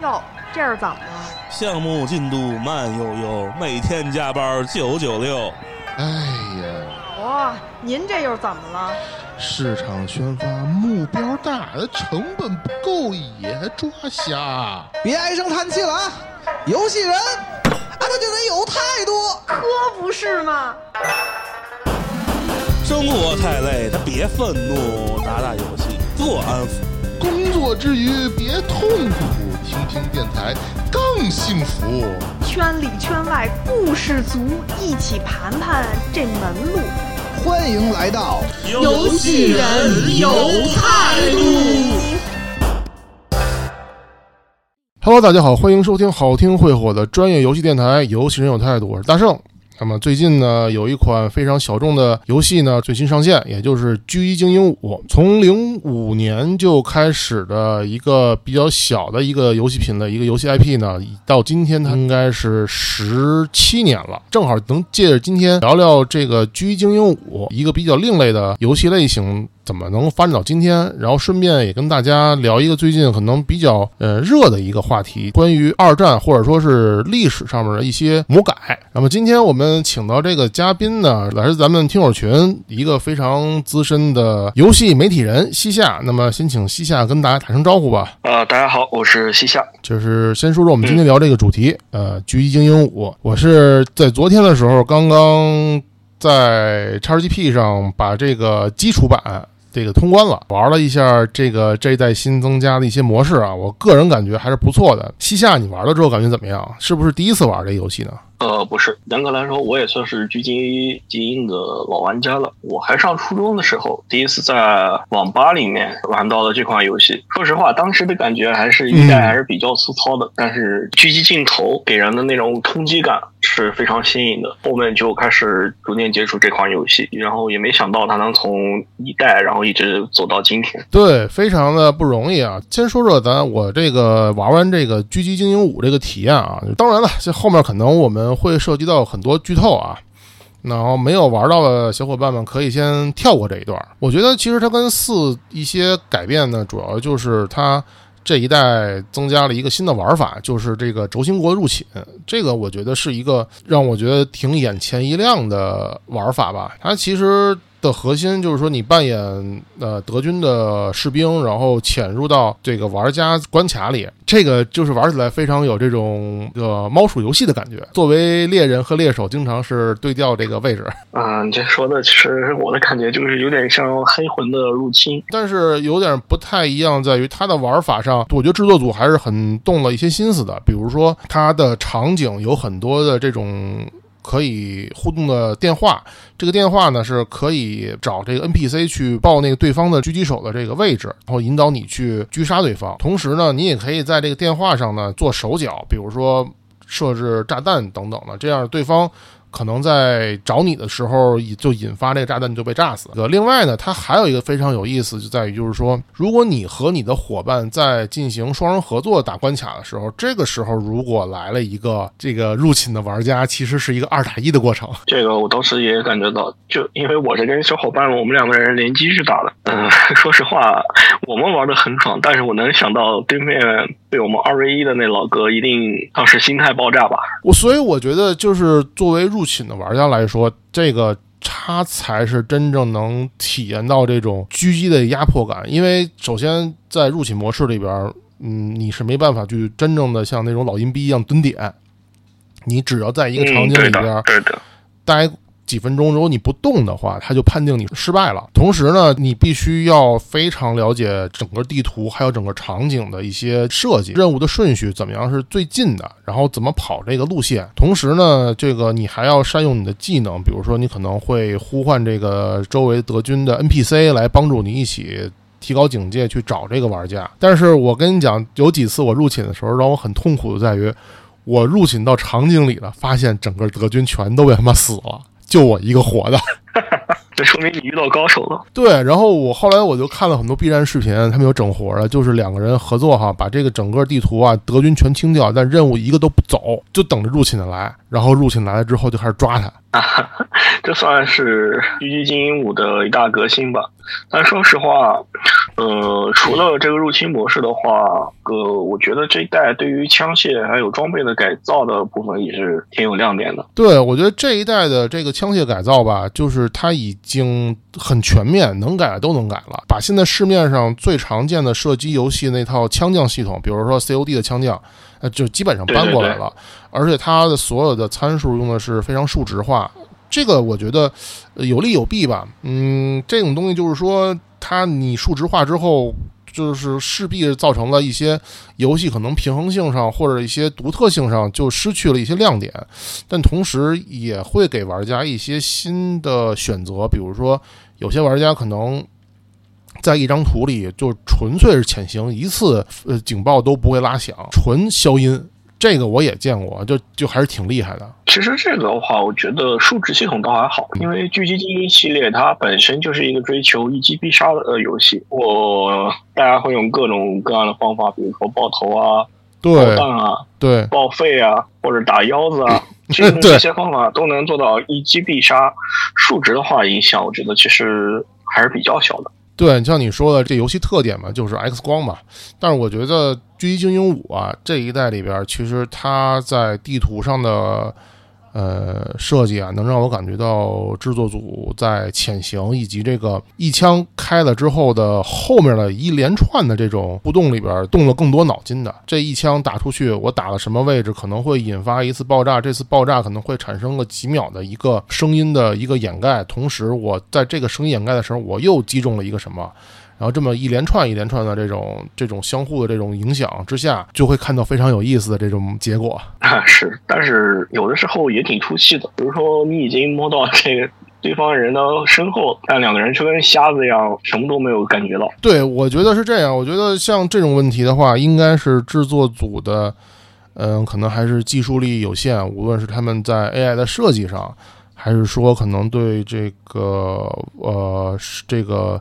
哟，这是怎么了？项目进度慢悠悠，每天加班九九六。哎呀，哇，您这又怎么了？市场宣发目标大，成本不够也抓瞎。别唉声叹气了啊！游戏人啊，他就得有态度。可不是吗！生活太累，他别愤怒，打打游戏做安抚。工作之余别痛苦，听听电台更幸福。圈里圈外故事足，一起盘盘这门路。欢迎来到游戏人有态度。Hello，大家好，欢迎收听好听会火的专业游戏电台《游戏人有态度》，我是大圣。那么最近呢，有一款非常小众的游戏呢最新上线，也就是《狙击精英五》。从零五年就开始的一个比较小的一个游戏品的一个游戏 IP 呢，到今天它应该是十七年了。正好能借着今天聊聊这个《狙击精英五》，一个比较另类的游戏类型。怎么能发展到今天？然后顺便也跟大家聊一个最近可能比较呃热的一个话题，关于二战或者说是历史上面的一些魔改。那么今天我们请到这个嘉宾呢，来自咱们听友群一个非常资深的游戏媒体人西夏。那么先请西夏跟大家打声招呼吧。呃，大家好，我是西夏。就是先说说我们今天聊这个主题，呃，《狙击精英五》，我是在昨天的时候刚刚在 XGP 上把这个基础版。这个通关了，玩了一下这个这一代新增加的一些模式啊，我个人感觉还是不错的。西夏，你玩了之后感觉怎么样？是不是第一次玩这游戏呢？呃，不是，严格来说，我也算是狙击精英的老玩家了。我还上初中的时候，第一次在网吧里面玩到了这款游戏。说实话，当时的感觉还是一代还是比较粗糙的，嗯、但是狙击镜头给人的那种冲击感是非常新颖的。后面就开始逐渐接触这款游戏，然后也没想到它能从一代，然后一直走到今天。对，非常的不容易啊。先说说咱我这个玩完这个狙击精英五这个体验啊，当然了，这后面可能我们。会涉及到很多剧透啊，然后没有玩到的小伙伴们可以先跳过这一段。我觉得其实它跟四一些改变呢，主要就是它这一代增加了一个新的玩法，就是这个轴心国入侵。这个我觉得是一个让我觉得挺眼前一亮的玩法吧。它其实。的核心就是说，你扮演呃德军的士兵，然后潜入到这个玩家关卡里，这个就是玩起来非常有这种呃猫鼠游戏的感觉。作为猎人和猎手，经常是对调这个位置。啊、嗯，你这说的其实我的感觉就是有点像黑魂的入侵，但是有点不太一样，在于它的玩法上，我觉得制作组还是很动了一些心思的。比如说，它的场景有很多的这种。可以互动的电话，这个电话呢是可以找这个 NPC 去报那个对方的狙击手的这个位置，然后引导你去狙杀对方。同时呢，你也可以在这个电话上呢做手脚，比如说设置炸弹等等的，这样对方。可能在找你的时候，就引发这个炸弹就被炸死了。另外呢，它还有一个非常有意思，就在于就是说，如果你和你的伙伴在进行双人合作打关卡的时候，这个时候如果来了一个这个入侵的玩家，其实是一个二打一的过程。这个我当时也感觉到，就因为我是跟小伙伴，我们两个人联机去打的。嗯，说实话，我们玩的很爽，但是我能想到对面被我们二 v 一的那老哥，一定当时心态爆炸吧。我所以我觉得，就是作为入侵的玩家来说，这个他才是真正能体验到这种狙击的压迫感。因为首先在入侵模式里边，嗯，你是没办法去真正的像那种老阴逼一样蹲点，你只要在一个场景里边嗯对的待几分钟，如果你不动的话，他就判定你失败了。同时呢，你必须要非常了解整个地图还有整个场景的一些设计、任务的顺序，怎么样是最近的，然后怎么跑这个路线。同时呢，这个你还要善用你的技能，比如说你可能会呼唤这个周围德军的 NPC 来帮助你一起。提高警戒去找这个玩家，但是我跟你讲，有几次我入侵的时候，让我很痛苦的在于，我入侵到场景里了，发现整个德军全都被他妈死了。就我一个活的，这说明你遇到高手了。对，然后我后来我就看了很多 B 站视频，他们有整活的，就是两个人合作哈，把这个整个地图啊德军全清掉，但任务一个都不走，就等着入侵的来，然后入侵来了之后就开始抓他，啊，这算是《狙击精英五》的一大革新吧。但说实话，呃，除了这个入侵模式的话，呃，我觉得这一代对于枪械还有装备的改造的部分也是挺有亮点的。对，我觉得这一代的这个枪械改造吧，就是它已经很全面，能改的都能改了，把现在市面上最常见的射击游戏那套枪将系统，比如说 COD 的枪将，呃，就基本上搬过来了，而且它的所有的参数用的是非常数值化。这个我觉得有利有弊吧，嗯，这种东西就是说，它你数值化之后，就是势必造成了一些游戏可能平衡性上或者一些独特性上就失去了一些亮点，但同时也会给玩家一些新的选择，比如说有些玩家可能在一张图里就纯粹是潜行，一次呃警报都不会拉响，纯消音。这个我也见过，就就还是挺厉害的。其实这个的话，我觉得数值系统倒还好，因为《狙击精英》系列它本身就是一个追求一击必杀的游戏。我大家会用各种各样的方法，比如说爆头啊、爆弹啊、对报废啊，或者打腰子啊，其实 这些方法都能做到一击必杀。数值的话，影响我觉得其实还是比较小的。对，像你说的，这游戏特点嘛，就是 X 光嘛。但是我觉得《狙击精英五》啊，这一代里边，其实它在地图上的。呃，设计啊，能让我感觉到制作组在潜行以及这个一枪开了之后的后面的一连串的这种互动里边动了更多脑筋的。这一枪打出去，我打了什么位置，可能会引发一次爆炸，这次爆炸可能会产生个几秒的一个声音的一个掩盖，同时我在这个声音掩盖的时候，我又击中了一个什么。然后这么一连串一连串的这种这种相互的这种影响之下，就会看到非常有意思的这种结果啊。是，但是有的时候也挺出戏的。比如说，你已经摸到这个对方人的身后，但两个人却跟瞎子一样，什么都没有感觉到。对，我觉得是这样。我觉得像这种问题的话，应该是制作组的，嗯，可能还是技术力有限，无论是他们在 AI 的设计上，还是说可能对这个呃这个。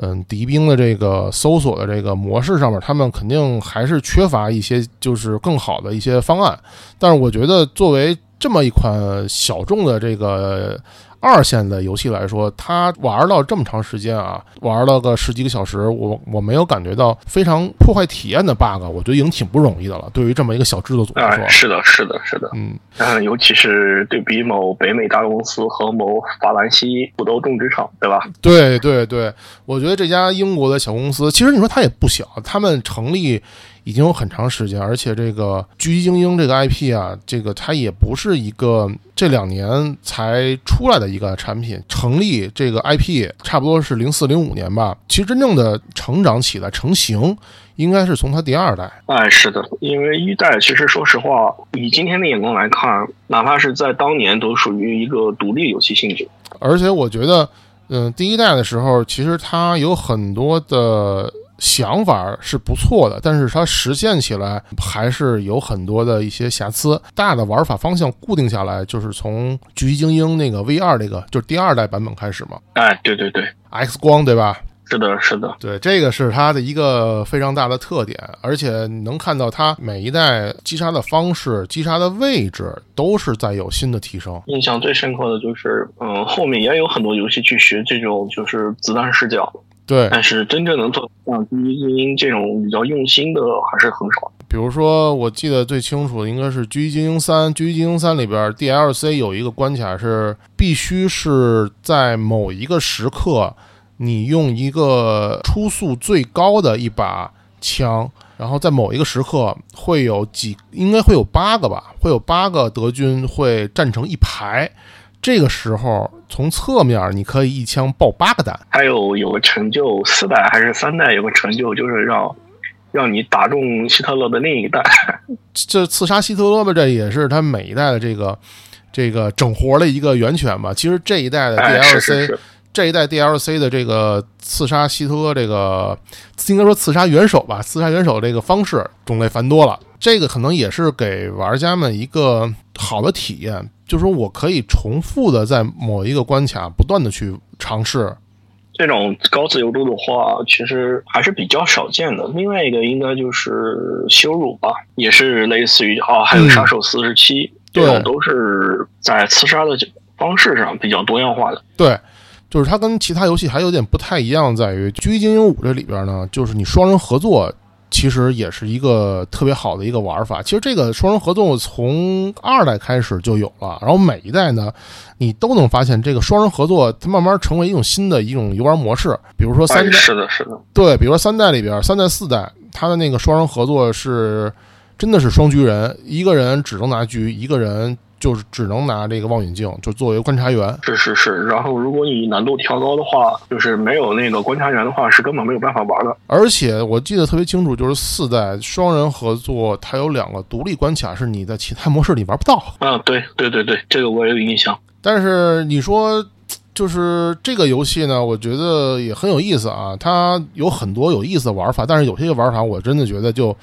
嗯，敌兵的这个搜索的这个模式上面，他们肯定还是缺乏一些就是更好的一些方案。但是我觉得，作为这么一款小众的这个。二线的游戏来说，他玩到这么长时间啊，玩了个十几个小时，我我没有感觉到非常破坏体验的 bug，我觉得已经挺不容易的了。对于这么一个小制作组来说，是的，是的，是的，嗯，嗯，尤其是对比某北美大公司和某法兰西土豆种植厂，对吧？对对对，我觉得这家英国的小公司，其实你说它也不小，他们成立。已经有很长时间，而且这个《狙击精英》这个 IP 啊，这个它也不是一个这两年才出来的一个产品。成立这个 IP 差不多是零四零五年吧。其实真正的成长起来、成型，应该是从它第二代。哎，是的，因为一代其实说实话，以今天的眼光来看，哪怕是在当年都属于一个独立游戏性质。而且我觉得，嗯，第一代的时候，其实它有很多的。想法是不错的，但是它实现起来还是有很多的一些瑕疵。大的玩法方向固定下来，就是从《狙击精英》那个 V 二那个，就是第二代版本开始嘛。哎，对对对，X 光对吧？是的，是的，对，这个是它的一个非常大的特点，而且能看到它每一代击杀的方式、击杀的位置都是在有新的提升。印象最深刻的就是，嗯，后面也有很多游戏去学这种就是子弹视角。对，但是真正能做像《狙击精英》这种比较用心的还是很少。比如说，我记得最清楚的应该是《狙击精英三》。《狙击精英三》里边 DLC 有一个关卡是必须是在某一个时刻，你用一个初速最高的一把枪，然后在某一个时刻会有几，应该会有八个吧，会有八个德军会站成一排。这个时候，从侧面你可以一枪爆八个弹。还有有个成就，四代还是三代有个成就，就是让让你打中希特勒的另一弹。这刺杀希特勒吧，这也是他每一代的这个这个整活的一个源泉吧。其实这一代的 DLC，这一代 DLC 的这个刺杀希特勒这个应该说刺杀元首吧，刺杀元首这个方式种类繁多了。这个可能也是给玩家们一个好的体验。就是说我可以重复的在某一个关卡不断的去尝试，这种高自由度的话，其实还是比较少见的。另外一个应该就是羞辱吧，也是类似于啊，还有杀手四十七，这种都是在刺杀的方式上比较多样化的。对，就是它跟其他游戏还有点不太一样，在于《狙击精英五》这里边呢，就是你双人合作。其实也是一个特别好的一个玩法。其实这个双人合作从二代开始就有了，然后每一代呢，你都能发现这个双人合作它慢慢成为一种新的一种游玩模式。比如说三代，是的，是的，对，比如说三代里边，三代四代它的那个双人合作是真的是双狙人，一个人只能拿狙，一个人。就是只能拿这个望远镜，就作为观察员。是是是，然后如果你难度调高的话，就是没有那个观察员的话，是根本没有办法玩的。而且我记得特别清楚，就是四代双人合作，它有两个独立关卡，是你在其他模式里玩不到。嗯，对对对对，这个我也有印象。但是你说，就是这个游戏呢，我觉得也很有意思啊，它有很多有意思的玩法，但是有些玩法我真的觉得就。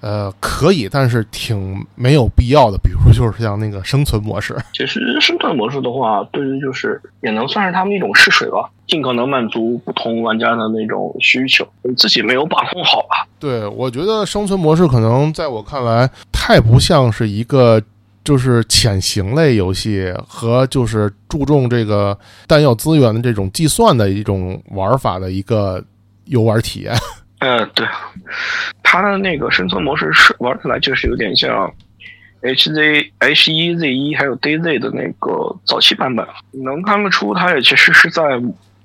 呃，可以，但是挺没有必要的。比如就是像那个生存模式，其实生存模式的话，对于就是也能算是他们一种试水吧，尽可能满足不同玩家的那种需求，自己没有把控好吧。对，我觉得生存模式可能在我看来太不像是一个就是潜行类游戏和就是注重这个弹药资源的这种计算的一种玩法的一个游玩体验。嗯，对，它的那个生存模式是玩起来就是有点像 H Z H 一 Z 一还有 D Z 的那个早期版本，能看得出它也其实是在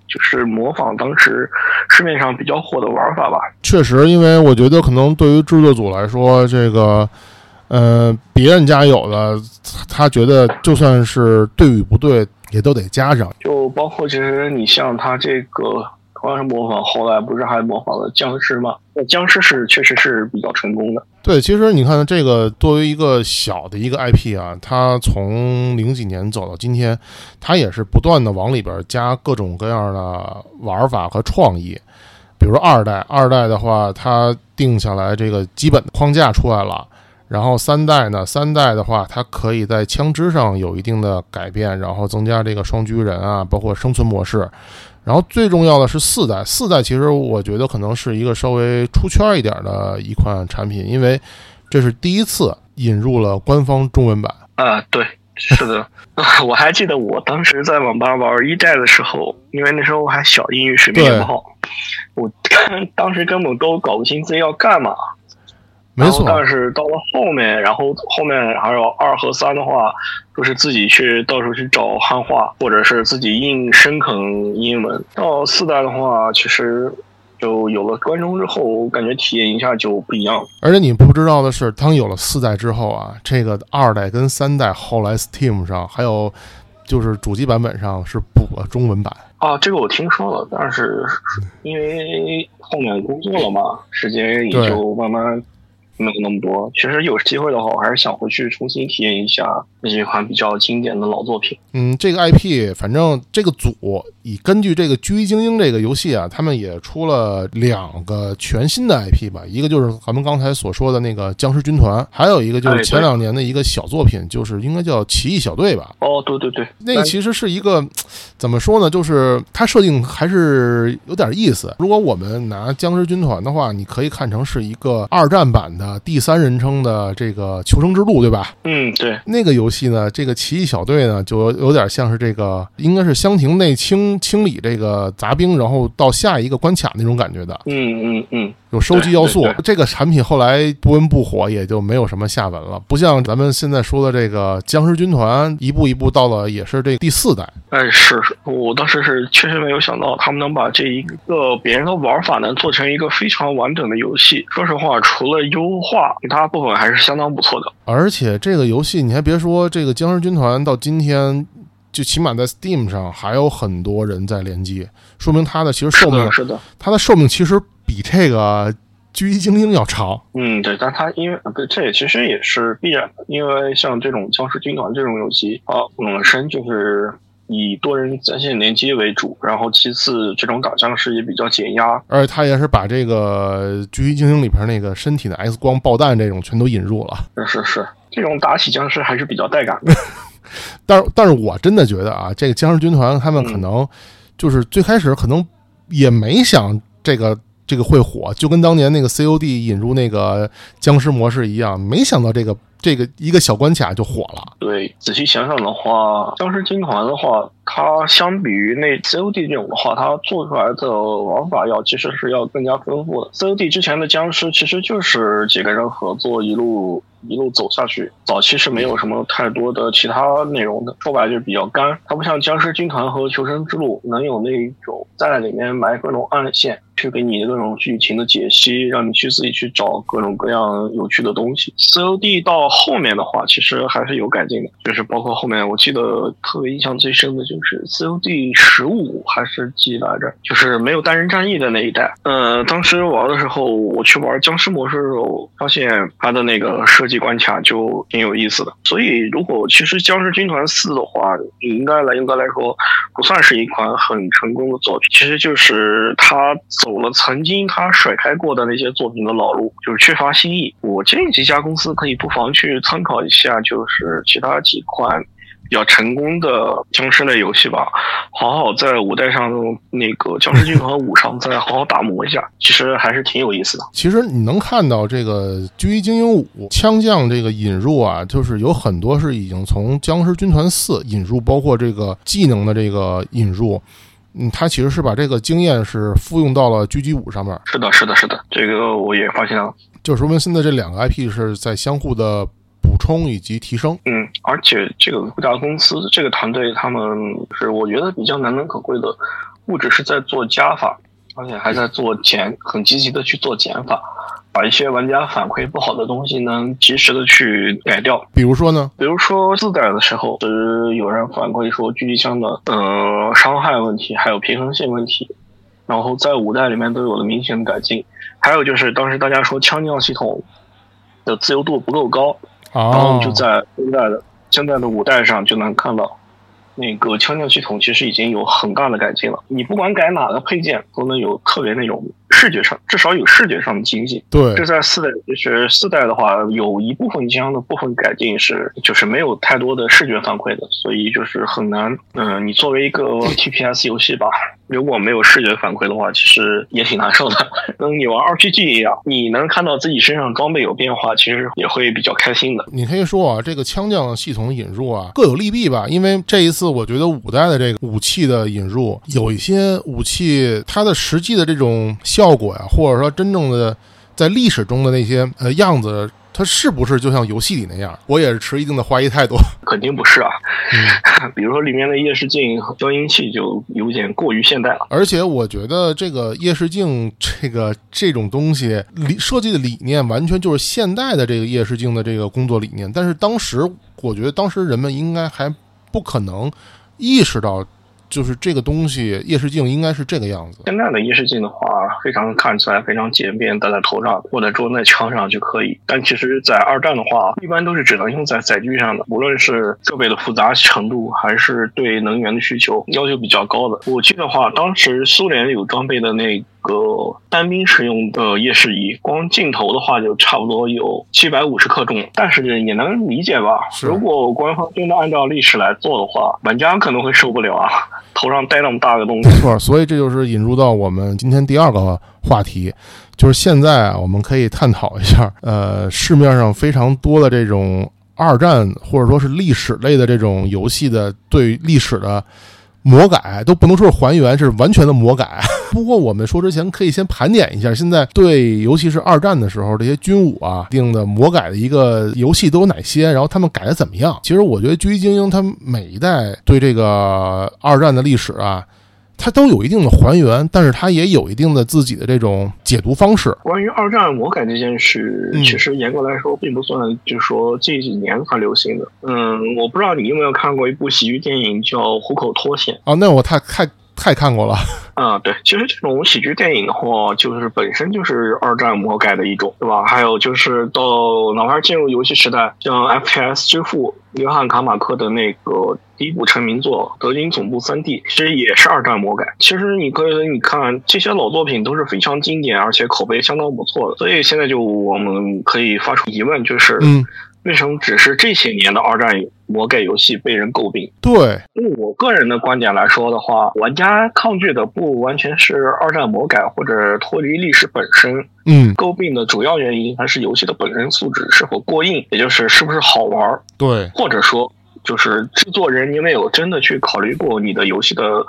就是模仿当时市面上比较火的玩法吧。确实，因为我觉得可能对于制作组来说，这个呃别人家有的，他觉得就算是对与不对，也都得加上。就包括其实你像他这个。同样是模仿，后来不是还模仿了僵尸吗？那僵尸是确实是比较成功的。对，其实你看这个作为一个小的一个 IP 啊，它从零几年走到今天，它也是不断的往里边加各种各样的玩法和创意。比如说二代，二代的话，它定下来这个基本的框架出来了。然后三代呢，三代的话，它可以在枪支上有一定的改变，然后增加这个双狙人啊，包括生存模式。然后最重要的是四代，四代其实我觉得可能是一个稍微出圈一点的一款产品，因为这是第一次引入了官方中文版。啊，对，是的，我还记得我当时在网吧玩一代的时候，因为那时候还小，英语水平也不好，我 当时根本都搞不清自己要干嘛。没错，但是到了后面，然后后面还有二和三的话，就是自己去到处去找汉化，或者是自己硬深啃英文。到四代的话，其实就有了关中之后，感觉体验一下就不一样。而且你不知道的是，当有了四代之后啊，这个二代跟三代后来 Steam 上还有就是主机版本上是补了中文版啊。这个我听说了，但是因为后面工作了嘛，时间也就慢慢。没有那么多，其实有机会的话，我还是想回去重新体验一下那几款比较经典的老作品。嗯，这个 IP，反正这个组以根据这个《狙击精英》这个游戏啊，他们也出了两个全新的 IP 吧，一个就是咱们刚才所说的那个僵尸军团，还有一个就是前两年的一个小作品，就是应该叫奇异小队吧？哦，对对对，那个其实是一个怎么说呢？就是它设定还是有点意思。如果我们拿僵尸军团的话，你可以看成是一个二战版的。第三人称的这个求生之路，对吧？嗯，对。那个游戏呢，这个奇异小队呢，就有点像是这个，应该是香亭内清清理这个杂兵，然后到下一个关卡那种感觉的。嗯嗯嗯。有收集要素，这个产品后来不温不火，也就没有什么下文了。不像咱们现在说的这个僵尸军团，一步一步到了也是这第四代。哎，是我当时是确实没有想到，他们能把这一个别人的玩法呢做成一个非常完整的游戏。说实话，除了优化，其他部分还是相当不错的。而且这个游戏你还别说，这个僵尸军团到今天，就起码在 Steam 上还有很多人在联机，说明它的其实寿命是的，它的寿命其实。比这个《狙击精英》要长，嗯，对，但他因为对，这也其实也是必然的，因为像这种僵尸军团这种游戏啊，本身就是以多人在线联机为主，然后其次这种打僵尸也比较解压，而且它也是把这个《狙击精英》里边那个身体的 X 光爆弹这种全都引入了，是是是，这种打起僵尸还是比较带感的，但是但是我真的觉得啊，这个僵尸军团他们可能就是最开始可能也没想这个。这个会火，就跟当年那个 COD 引入那个僵尸模式一样，没想到这个这个一个小关卡就火了。对，仔细想想的话，僵尸军团的话，它相比于那 COD 这种的话，它做出来的玩法要其实是要更加丰富的。COD 之前的僵尸其实就是几个人合作一路。一路走下去，早期是没有什么太多的其他内容的，说白了就比较干。它不像僵尸军团和求生之路能有那种在里面埋各种暗线。去给你各种剧情的解析，让你去自己去找各种各样有趣的东西。COD 到后面的话，其实还是有改进的，就是包括后面我记得特别印象最深的就是 COD 十五还是几来着，就是没有单人战役的那一代。呃，当时玩的时候，我去玩僵尸模式的时候，发现它的那个设计关卡就挺有意思的。所以，如果其实僵尸军团四的话，应该来应该来说不算是一款很成功的作品，其实就是它。走了曾经他甩开过的那些作品的老路，就是缺乏新意。我建议这家公司可以不妨去参考一下，就是其他几款比较成功的僵尸类游戏吧，好好在五代上那个《僵尸军团五》上再好好打磨一下，其实还是挺有意思的。其实你能看到这个《狙击精英五》枪将这个引入啊，就是有很多是已经从《僵尸军团四》引入，包括这个技能的这个引入。嗯，他其实是把这个经验是复用到了狙击五上面。是的，是的，是的，这个我也发现了。就说明现在这两个 IP 是在相互的补充以及提升。嗯，而且这个这家公司这个团队，他们是我觉得比较难能可贵的，不只是在做加法，而且还在做减，很积极的去做减法。把一些玩家反馈不好的东西能及时的去改掉，比如说呢？比如说四代的时候，是有人反馈说狙击枪的呃伤害问题，还有平衡性问题，然后在五代里面都有了明显的改进。还有就是当时大家说枪将系统的自由度不够高，然后就在现在的现在的五代上就能看到。那个枪将系统其实已经有很大的改进了，你不管改哪个配件，都能有特别那种视觉上，至少有视觉上的惊喜。对，这在四代，就是四代的话，有一部分枪的部分改进是，就是没有太多的视觉反馈的，所以就是很难。嗯，你作为一个 TPS 游戏吧。如果没有视觉反馈的话，其实也挺难受的。跟你玩 RPG 一样，你能看到自己身上装备有变化，其实也会比较开心的。你可以说啊，这个枪将系统引入啊，各有利弊吧。因为这一次，我觉得五代的这个武器的引入，有一些武器它的实际的这种效果呀，或者说真正的在历史中的那些呃样子。它是不是就像游戏里那样？我也是持一定的怀疑态度。肯定不是啊，比如说里面的夜视镜和消音器就有点过于现代了。而且我觉得这个夜视镜这个这种东西理设计的理念完全就是现代的这个夜视镜的这个工作理念。但是当时我觉得当时人们应该还不可能意识到。就是这个东西，夜视镜应该是这个样子。现在的夜视镜的话，非常看起来非常简便，戴在头上或者装在枪上就可以。但其实，在二战的话，一般都是只能用在载具上的，无论是设备的复杂程度，还是对能源的需求要求比较高的。我记得话，当时苏联有装备的那。个单兵使用的夜视仪，光镜头的话就差不多有七百五十克重，但是也能理解吧？如果官方真的按照历史来做的话，玩家可能会受不了啊，头上戴那么大的东西。没错，所以这就是引入到我们今天第二个话题，就是现在啊，我们可以探讨一下，呃，市面上非常多的这种二战或者说是历史类的这种游戏的对历史的。魔改都不能说是还原，是完全的魔改。不过我们说之前可以先盘点一下，现在对尤其是二战的时候这些军武啊定的魔改的一个游戏都有哪些，然后他们改的怎么样？其实我觉得《狙击精英》它每一代对这个二战的历史啊。它都有一定的还原，但是它也有一定的自己的这种解读方式。关于二战我感觉这件事，其实严格来说并不算，就是说这几年才流行的。嗯，我不知道你有没有看过一部喜剧电影叫《虎口脱险》啊？那我太太太看过了。啊，对，其实这种喜剧电影的话，就是本身就是二战魔改的一种，对吧？还有就是到哪怕进入游戏时代，像 FPS 之父。约翰卡马克的那个第一部成名作《德军总部三 D》，其实也是二战魔改。其实你可以你看这些老作品都是非常经典，而且口碑相当不错的。所以现在就我们可以发出疑问，就是嗯，为什么只是这些年的二战魔改游戏被人诟病？对，用我个人的观点来说的话，玩家抗拒的不完全是二战魔改或者脱离历史本身，嗯，诟病的主要原因还是游戏的本身素质是否过硬，也就是是不是好玩儿，对，或者说就是制作人有没有真的去考虑过你的游戏的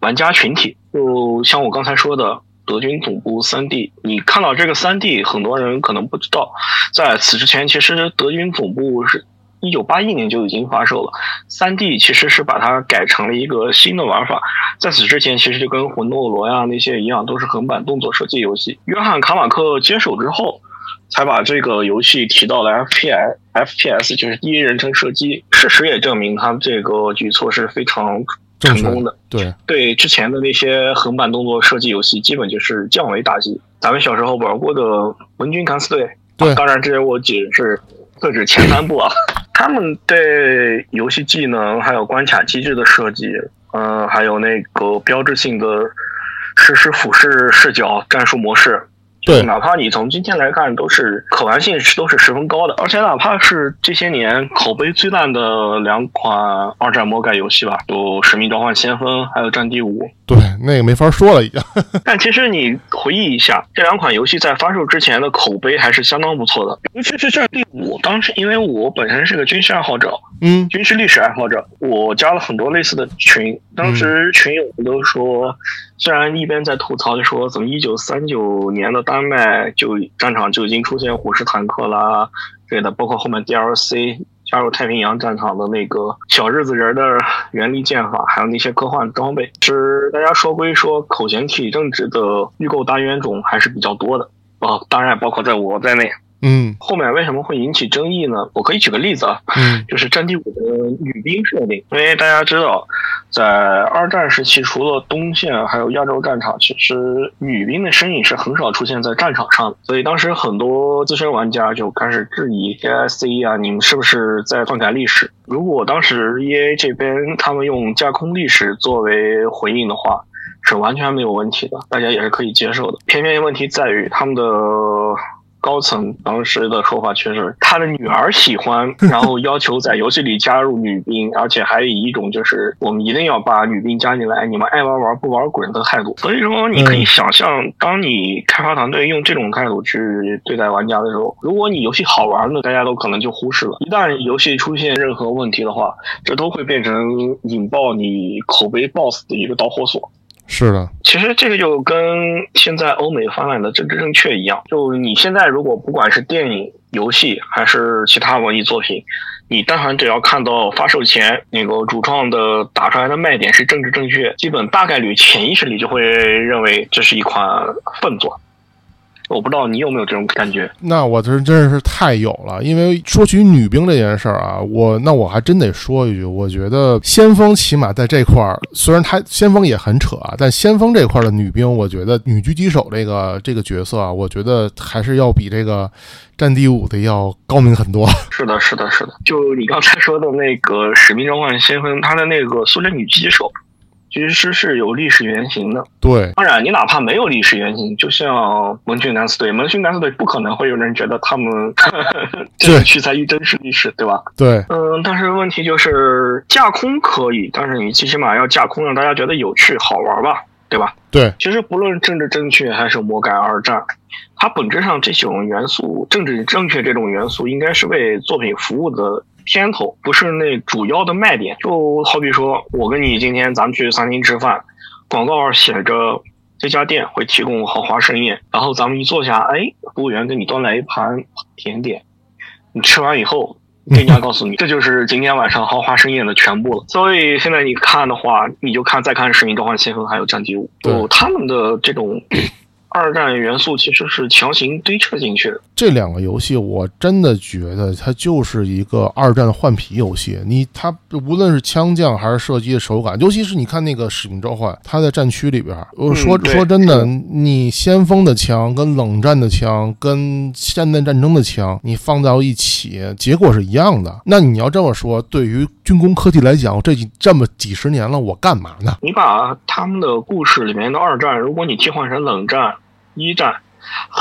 玩家群体。就像我刚才说的。德军总部三 D，你看到这个三 D，很多人可能不知道，在此之前，其实德军总部是一九八一年就已经发售了。三 D 其实是把它改成了一个新的玩法，在此之前，其实就跟魂斗罗呀那些一样，都是横版动作射击游戏。约翰卡马克接手之后，才把这个游戏提到了 FPS。FPS 就是第一人称射击，事实也证明他这个举措是非常成功的。对，对之前的那些横版动作射击游戏，基本就是降维打击。咱们小时候玩过的《盟军敢死队》，对啊当然这些我只是特指前三部啊。他们对游戏技能还有关卡机制的设计，嗯、还有那个标志性的实时俯视视角战术模式，对哪怕你从今天来看，都是可玩性是都是十分高的。而且哪怕是这些年口碑最烂的两款二战魔改游戏吧，有《使命召唤：先锋》还有《战地五》，对，那个没法说了，已经。但其实你回忆一下，这两款游戏在发售之前的口碑还是相当不错的，尤其是《战地五》。当时因为我本身是个军事爱好者，嗯，军事历史爱好者，我加了很多类似的群。当时群友们都说，虽然一边在吐槽，就说怎么一九三九年的丹麦就战场就已经出现虎式坦克啦之类的，包括后面 DLC 加入太平洋战场的那个小日子人的原力剑法，还有那些科幻装备。是大家说归说，口嫌体正直的预购大冤种还是比较多的啊，当然包括在我在内。嗯后面为什么会引起争议呢？我可以举个例子啊，嗯，就是《战地五》的女兵设定，因为大家知道，在二战时期，除了东线还有亚洲战场，其实女兵的身影是很少出现在战场上的，所以当时很多资深玩家就开始质疑 AIC 啊，你们是不是在篡改历史？如果当时 EA 这边他们用架空历史作为回应的话，是完全没有问题的，大家也是可以接受的。偏偏问题在于他们的高层当时的说法却是他的女儿喜欢，然后要求在游戏里加入女兵，而且还以一种就是我们一定要把女兵加进来，你们爱玩玩不玩滚的态度。所以说，你可以想象，当你开发团队用这种态度去对待玩家的时候，如果你游戏好玩呢，大家都可能就忽视了。一旦游戏出现任何问题的话，这都会变成引爆你口碑 BOSS 的一个导火索。是的，其实这个就跟现在欧美发展的政治正确一样，就你现在如果不管是电影、游戏还是其他文艺作品，你但凡只要看到发售前那个主创的打出来的卖点是政治正确，基本大概率潜意识里就会认为这是一款粪作。我不知道你有没有这种感觉？那我这真是太有了，因为说起女兵这件事儿啊，我那我还真得说一句，我觉得先锋起码在这块儿，虽然他先锋也很扯啊，但先锋这块儿的女兵，我觉得女狙击手这个这个角色啊，我觉得还是要比这个战地五的要高明很多。是的，是的，是的。就你刚才说的那个《使命召唤：先锋》，他的那个苏联女狙击手，其实是有历史原型的。对，当然，你哪怕没有历史原型，就像盟军敢死队，盟军敢死队不可能会有人觉得他们 这个取材于真实历史，对吧？对，嗯，但是问题就是架空可以，但是你最起码要架空让大家觉得有趣好玩吧，对吧？对，其实不论政治正确还是魔改二战，它本质上这种元素，政治正确这种元素，应该是为作品服务的片头，不是那主要的卖点。就好比说，我跟你今天咱们去餐厅吃饭，广告写着这家店会提供豪华盛宴，然后咱们一坐下，哎，服务员给你端来一盘甜点，你吃完以后。店家告诉你，这就是今天晚上豪华盛宴的全部了。所以现在你看的话，你就看再看《使命召唤：先锋》还有《战地五》，对就他们的这种二战元素其实是强行堆砌进去的。这两个游戏，我真的觉得它就是一个二战换皮游戏。你它无论是枪将还是射击的手感，尤其是你看那个《使命召唤》，它在战区里边，我说对说真的，你先锋的枪跟冷战的枪跟现代战争的枪，你放到一起，结果是一样的。那你要这么说，对于军工科技来讲，这几这么几十年了，我干嘛呢？你把他们的故事里面的二战，如果你替换成冷战、一战，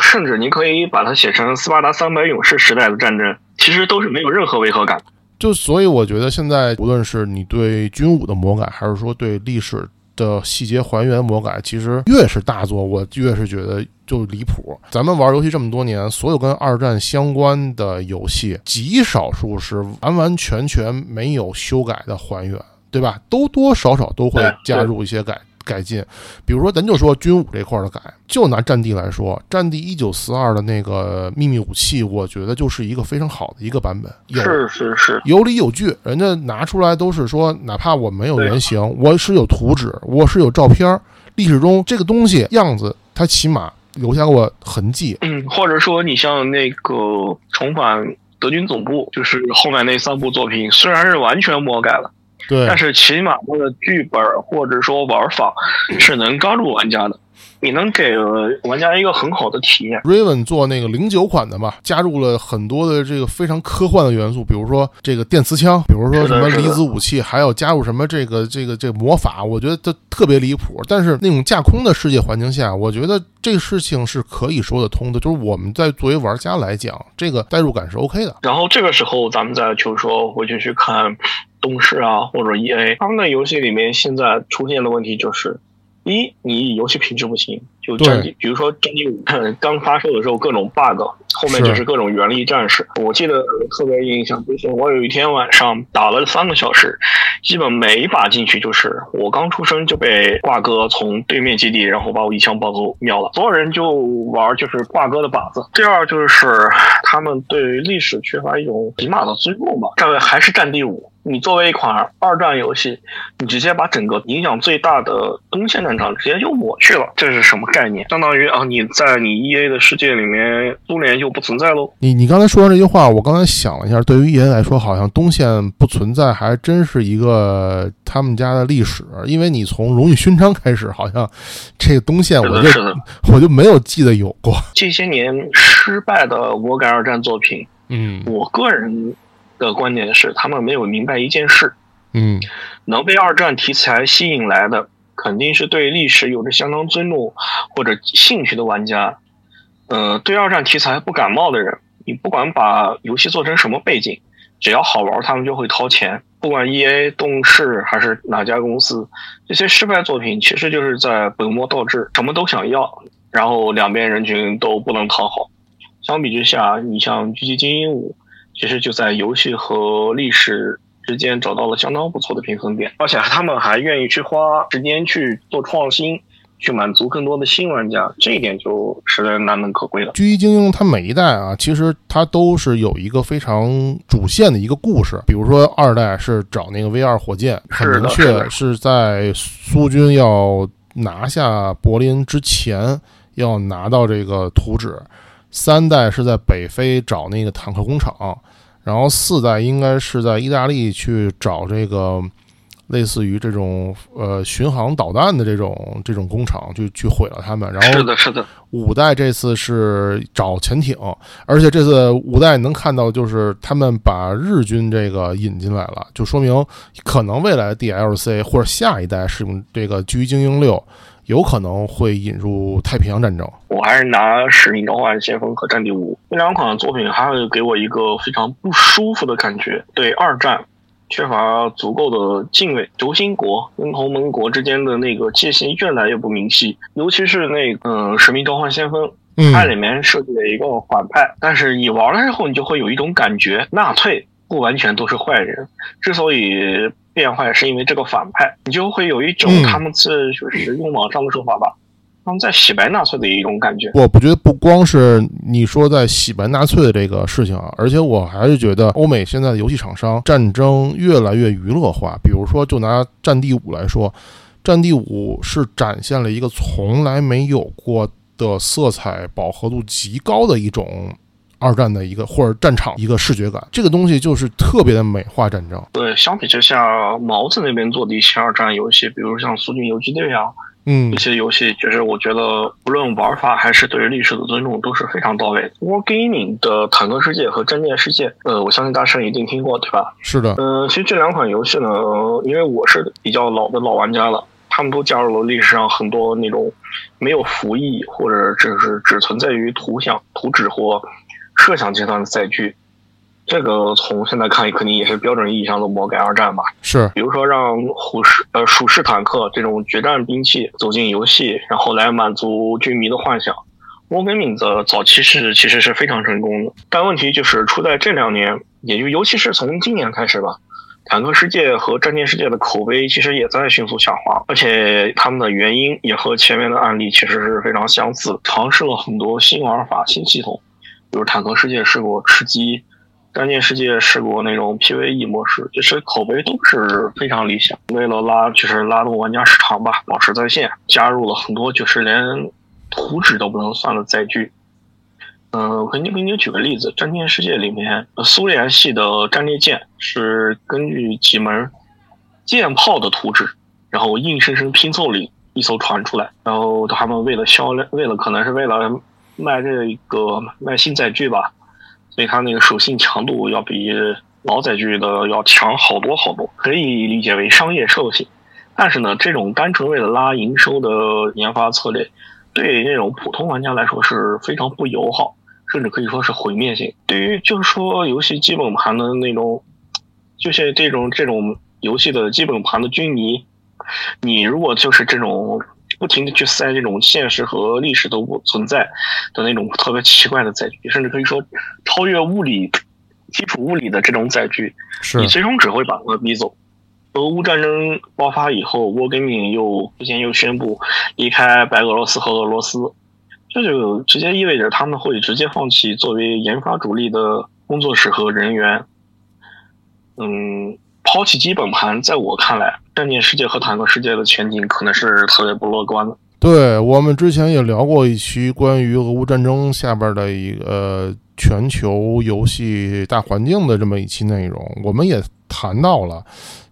甚至你可以把它写成斯巴达三百勇士时代的战争，其实都是没有任何违和感。就所以我觉得现在无论是你对军武的魔改，还是说对历史的细节还原魔改，其实越是大作，我越是觉得就离谱。咱们玩游戏这么多年，所有跟二战相关的游戏，极少数是完完全全没有修改的还原，对吧？都多少少都会加入一些改。改进，比如说，咱就说军武这块儿的改，就拿战地来说，战地一九四二的那个秘密武器，我觉得就是一个非常好的一个版本，有是是是，有理有据，人家拿出来都是说，哪怕我没有原型，我是有图纸，我是有照片儿，历史中这个东西样子，它起码留下过痕迹。嗯，或者说你像那个重返德军总部，就是后面那三部作品，虽然是完全魔改了，对但，是起码它的剧本或者说玩法是能抓住玩家的，你能给玩家一个很好的体验。Raven 做那个零九款的嘛，加入了很多的这个非常科幻的元素，比如说这个电磁枪，比如说什么离子武器，还有加入什么这个这个这个魔法，我觉得它特别离谱。但是那种架空的世界环境下，我觉得这个事情是可以说得通的，就是我们在作为玩家来讲，这个代入感是 OK 的。然后这个时候，咱们再就是说回去去看动视啊或者 E A 他们的游戏里面现在出现的问题就是，一你游戏品质不行，就战地，比如说战地五 刚发售的时候各种 bug，后面就是各种原力战士。我记得特别印象，就是我有一天晚上打了三个小时，基本每一把进去就是我刚出生就被挂哥从对面基地，然后把我一枪爆头秒了，所有人就玩就是挂哥的靶子。第二就是他们对于历史缺乏一种起码的尊重吧。这个还是战地五，你作为一款二战游戏，你直接把整个影响最大的东线战场直接就抹去了，这是什么概念？相当于啊，你在你 E A 的世界里面，苏联就不存在喽。你你刚才说完这句话，我刚才想了一下，对于 EA 来说，好像东线不存在，还真是一个他们家的历史。因为你从荣誉勋章开始，好像这个东线，我就。我就没有记得有过。这些年失败的我改二战作品，嗯我个人的观点是，他们没有明白一件事：嗯能被二战题材吸引来的，肯定是对历史有着相当尊重或者兴趣的玩家。呃，对二战题材不感冒的人，你不管把游戏做成什么背景，只要好玩，他们就会掏钱。不管 E A、动视还是哪家公司，这些失败作品其实就是在本末倒置，什么都想要，然后两边人群都不能讨好。相比之下，你像《狙击精英五》，其实就在游戏和历史之间找到了相当不错的平衡点，而且他们还愿意去花时间去做创新，去满足更多的新玩家，这一点就实在难能可贵了。狙击精英它每一代啊，其实它都是有一个非常主线的一个故事。比如说二代是找那个 V 二火箭，很明确是在苏军要拿下柏林之前要拿到这个图纸。三代是在北非找那个坦克工厂，然后四代应该是在意大利去找这个类似于这种呃巡航导弹的这种这种工厂，去去毁了他们。然后是的，是的，五代这次是找潜艇，而且这次五代能看到，就是他们把日军这个引进来了，就说明可能未来的 DLC 或者下一代是用这个《狙击精英六》，有可能会引入太平洋战争。我还是拿《使命召唤：先锋》和《战地五》这两款作品，还会给我一个非常不舒服的感觉，对二战缺乏足够的敬畏。轴心国跟同盟国之间的那个界限越来越不明晰，尤其是那个嗯，《使命召唤：先锋》。嗯它里面设计了一个反派，但是你玩了之后，你就会有一种感觉，纳粹不完全都是坏人，之所以变坏，是因为这个反派，你就会有一种嗯他们是就是用网上的说法吧，他们在洗白纳粹的一种感觉。我不觉得不光是你说在洗白纳粹的这个事情啊，而且我还是觉得欧美现在的游戏厂商战争越来越娱乐化。比如说，就拿《战地五》来说，《战地五》是展现了一个从来没有过的色彩饱和度极高的一种二战的一个或者战场一个视觉感，这个东西就是特别的美化战争。对，相比之下，毛子那边做的一些二战游戏，比如像《苏军游击队》啊，嗯一，些游戏，就是我觉得无论玩法还是对于历史的尊重都是非常到位的。War Gaming 的《坦克世界》和《战舰世界》，呃，我相信大圣一定听过，对吧？是的，呃，其实这两款游戏呢，呃因为我是比较老的老玩家了，他们都加入了历史上很多那种没有服役或者只是只存在于图像、图纸或设想阶段的载具。这个从现在看，肯定也是标准意义上的魔改二战吧。是比如说让虎式呃鼠式坦克这种决战兵器走进游戏，然后来满足军迷的幻想。Wargaming 的早期是其实是非常成功的，但问题就是出在这两年，也就尤其是从今年开始吧，坦克世界和战舰世界的口碑其实也在迅速下滑，而且他们的原因也和前面的案例其实是非常相似，尝试了很多新玩法、新系统，比如坦克世界试过吃鸡。战舰世界试过那种 PVE 模式，就是口碑都是非常理想。为了拉就是拉动玩家时长吧，保持在线，加入了很多就是连图纸都不能算的载具。嗯、我给你给你举个例子，战舰世界里面苏联系的战列舰是根据几门舰炮的图纸，然后硬生生拼凑了一艘船出来，然后他们为了销量，为了可能是为了卖这个卖新载具吧。所以它那个属性强度要比老载具的要强好多好多，可以理解为商业兽性。但是呢，这种单纯为了拉营收的研发策略，对那种普通玩家来说是非常不友好，甚至可以说是毁灭性。对于就是说游戏基本盘的那种，就是这种这种游戏的基本盘的军迷，你如果就是这种不停的去塞这种现实和历史都不存在的那种特别奇怪的载具，甚至可以说超越物理基础物理的这种载具，你最终只会把它逼走。俄乌战争爆发以后，Wargaming 又之前又宣布离开白俄罗斯和俄罗斯，这就直接意味着他们会直接放弃作为研发主力的工作室和人员。嗯，抛弃基本盘，在我看来，战舰世界和坦克世界的前景可能是特别不乐观的。对我们之前也聊过一期关于俄乌战争下边的一个、全球游戏大环境的这么一期内容，我们也谈到了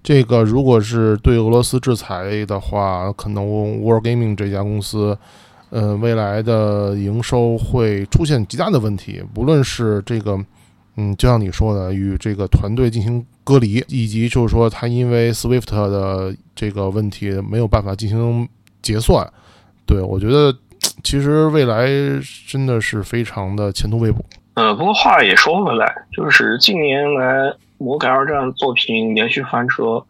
这个，如果是对俄罗斯制裁的话，可能 Wargaming 这家公司。呃，未来的营收会出现极大的问题，不论是这个，嗯，就像你说的，与这个团队进行隔离，以及就是说他因为 Swift 的这个问题没有办法进行结算，对我觉得其实未来真的是非常的前途未卜。呃，不过话也说回来，就是近年来魔改二战作品连续翻车，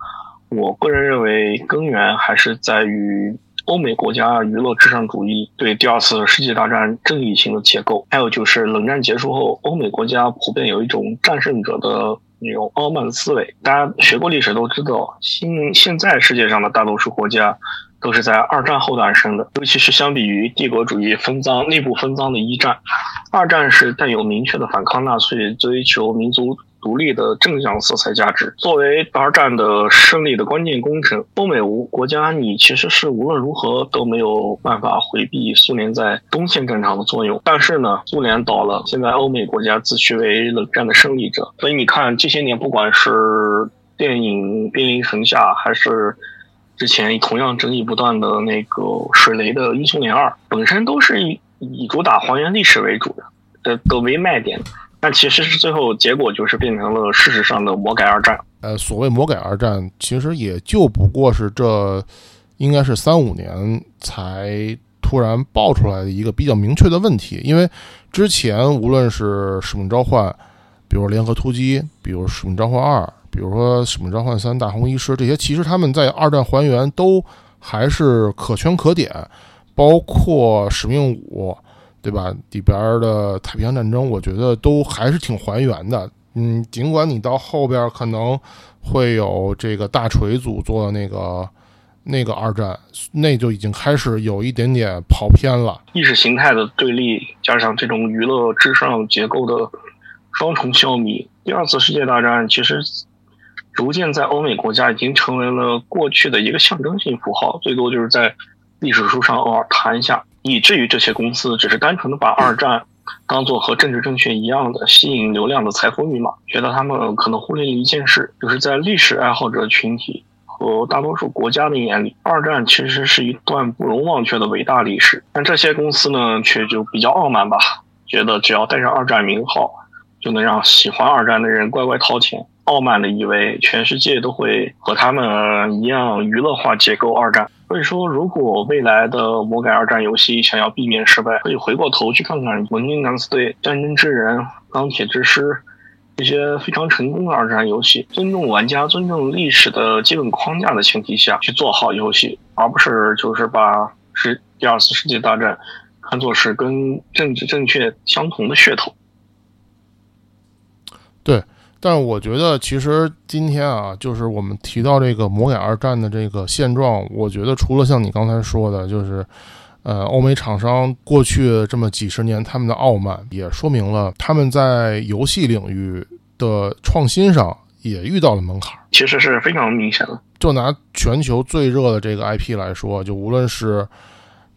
我个人认为根源还是在于。欧美国家娱乐至上主义对第二次世界大战正义性的解构，还有就是冷战结束后，欧美国家普遍有一种战胜者的那种傲慢思维。大家学过历史都知道，现现在世界上的大多数国家都是在二战后诞生的，尤其是相比于帝国主义分赃、内部分赃的一战，二战是带有明确的反抗纳粹、追求民族。独立的正向色彩价值，作为二战的胜利的关键工程，欧美无国家你其实是无论如何都没有办法回避苏联在东线战场的作用。但是呢，苏联倒了，现在欧美国家自诩为冷战的胜利者，所以你看这些年，不管是电影《兵临城下》，还是之前同样争议不断的那个水雷的《英雄连二》，本身都是以以主打还原历史为主的，呃，的为卖点。但其实是最后结果就是变成了事实上的魔改二战。呃，所谓魔改二战，其实也就不过是这应该是三五年才突然爆出来的一个比较明确的问题。因为之前无论是使命召唤，比如联合突击，比如使命召唤二，比如说使命召唤三大红医师这些，其实他们在二战还原都还是可圈可点，包括使命五。对吧？里边的太平洋战争，我觉得都还是挺还原的。嗯，尽管你到后边可能会有这个大锤组做的那个那个二战，那就已经开始有一点点跑偏了。意识形态的对立，加上这种娱乐至上结构的双重消弭，第二次世界大战其实逐渐在欧美国家已经成为了过去的一个象征性符号，最多就是在历史书上偶尔谈一下。以至于这些公司只是单纯的把二战当做和政治正确一样的吸引流量的财富密码，觉得他们可能忽略了一件事，就是在历史爱好者群体和大多数国家的眼里，二战其实是一段不容忘却的伟大历史。但这些公司呢，却就比较傲慢吧，觉得只要带上二战名号，就能让喜欢二战的人乖乖掏钱。傲慢的以为全世界都会和他们一样娱乐化解构二战。所以说，如果未来的魔改二战游戏想要避免失败，可以回过头去看看《文明敢死队》《战争之人》《钢铁之师》这些非常成功的二战游戏，尊重玩家、尊重历史的基本框架的前提下去做好游戏，而不是就是把是第二次世界大战看作是跟政治正确相同的噱头。对。但我觉得，其实今天啊，就是我们提到这个魔改二战的这个现状，我觉得除了像你刚才说的，就是呃，欧美厂商过去这么几十年他们的傲慢，也说明了他们在游戏领域的创新上也遇到了门槛。其实是非常明显的。就拿全球最热的这个 IP 来说，就无论是《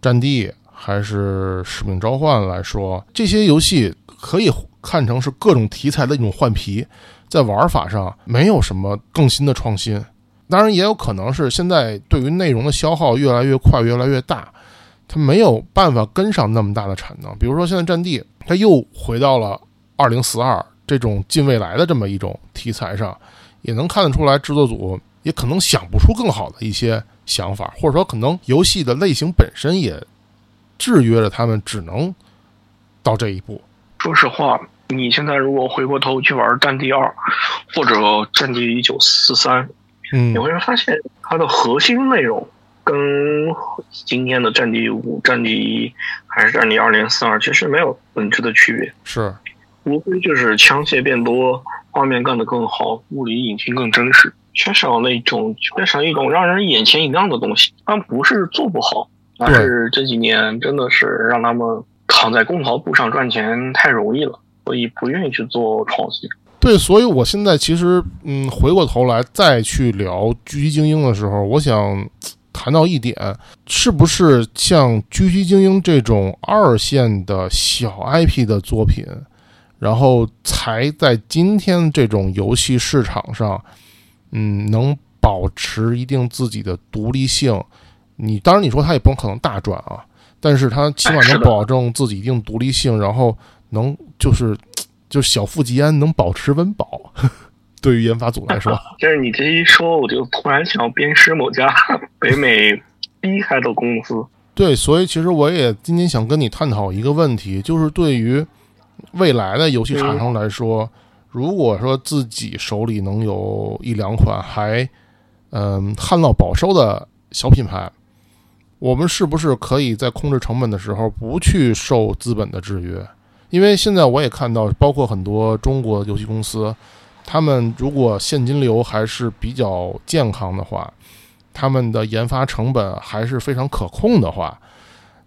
战地》还是《使命召唤》来说，这些游戏可以看成是各种题材的一种换皮。在玩法上没有什么更新的创新，当然也有可能是现在对于内容的消耗越来越快、越来越大，它没有办法跟上那么大的产能。比如说现在《战地》，它又回到了二零四二这种近未来的这么一种题材上，也能看得出来制作组也可能想不出更好的一些想法，或者说可能游戏的类型本身也制约着他们，只能到这一步。说实话。你现在如果回过头去玩《战地二》或者《战地一九四三》，嗯，你会发现它的核心内容跟今天的《战地五》《战地一》还是《战地二零四二》其实没有本质的区别，是无非就是枪械变多，画面干得更好，物理引擎更真实，缺少那种缺少一种让人眼前一亮的东西。他们不是做不好，而是这几年真的是让他们躺在功劳簿上赚钱太容易了。所以不愿意去做创新。对，所以我现在其实，嗯，回过头来再去聊《狙击精英》的时候，我想谈到一点，是不是像《狙击精英》这种二线的小 IP 的作品，然后才在今天这种游戏市场上，嗯，能保持一定自己的独立性？你当然你说它也不可能大赚啊，但是它起码能保证自己一定独立性，然后。能就是，就小富即安，能保持温饱。对于研发组来说，就是你这一说，我就突然想鞭尸某家北美 B 开的公司。对，所以其实我也今天想跟你探讨一个问题，就是对于未来的游戏厂商来说，如果说自己手里能有一两款还嗯旱涝保收的小品牌，我们是不是可以在控制成本的时候不去受资本的制约？因为现在我也看到，包括很多中国游戏公司，他们如果现金流还是比较健康的话，他们的研发成本还是非常可控的话，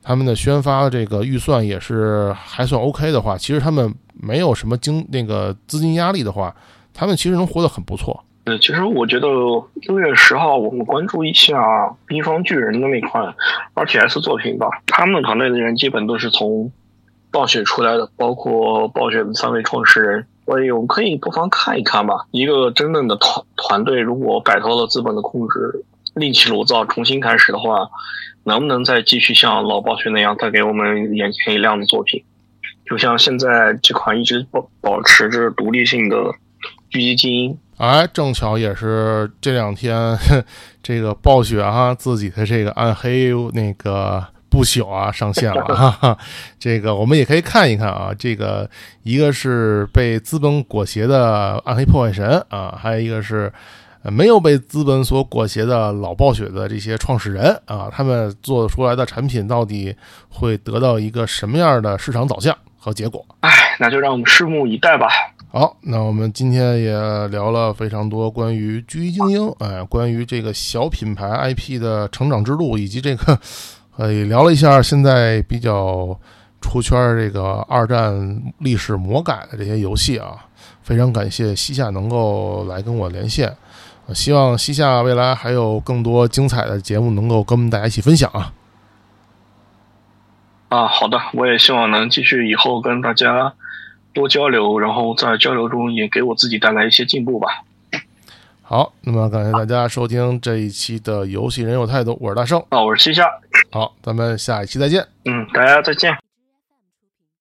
他们的宣发这个预算也是还算 OK 的话，其实他们没有什么经那个资金压力的话，他们其实能活得很不错。呃，其实我觉得六月十号我们关注一下《冰霜巨人》的那款 RTS 作品吧，他们团队的人基本都是从。暴雪出来的，包括暴雪的三位创始人，所以我们可以不妨看一看吧。一个真正的团团队，如果摆脱了资本的控制，另起炉灶，重新开始的话，能不能再继续像老暴雪那样，带给我们眼前一亮的作品？就像现在这款一直保保持着独立性的《狙击精英》，哎，正巧也是这两天，这个暴雪哈自己的这个暗黑那个。不朽啊，上线了哈哈，这个我们也可以看一看啊。这个一个是被资本裹挟的《暗黑破坏神》啊，还有一个是没有被资本所裹挟的老暴雪的这些创始人啊，他们做出来的产品到底会得到一个什么样的市场导向和结果？哎，那就让我们拭目以待吧。好，那我们今天也聊了非常多关于《狙击精英》哎，关于这个小品牌 IP 的成长之路，以及这个。呃，也聊了一下现在比较出圈这个二战历史魔改的这些游戏啊，非常感谢西夏能够来跟我连线，希望西夏未来还有更多精彩的节目能够跟我们大家一起分享啊。啊，好的，我也希望能继续以后跟大家多交流，然后在交流中也给我自己带来一些进步吧。好，那么感谢大家收听这一期的游戏人有态度，我是大圣。啊，我是西夏，好，咱们下一期再见。嗯，大家再见。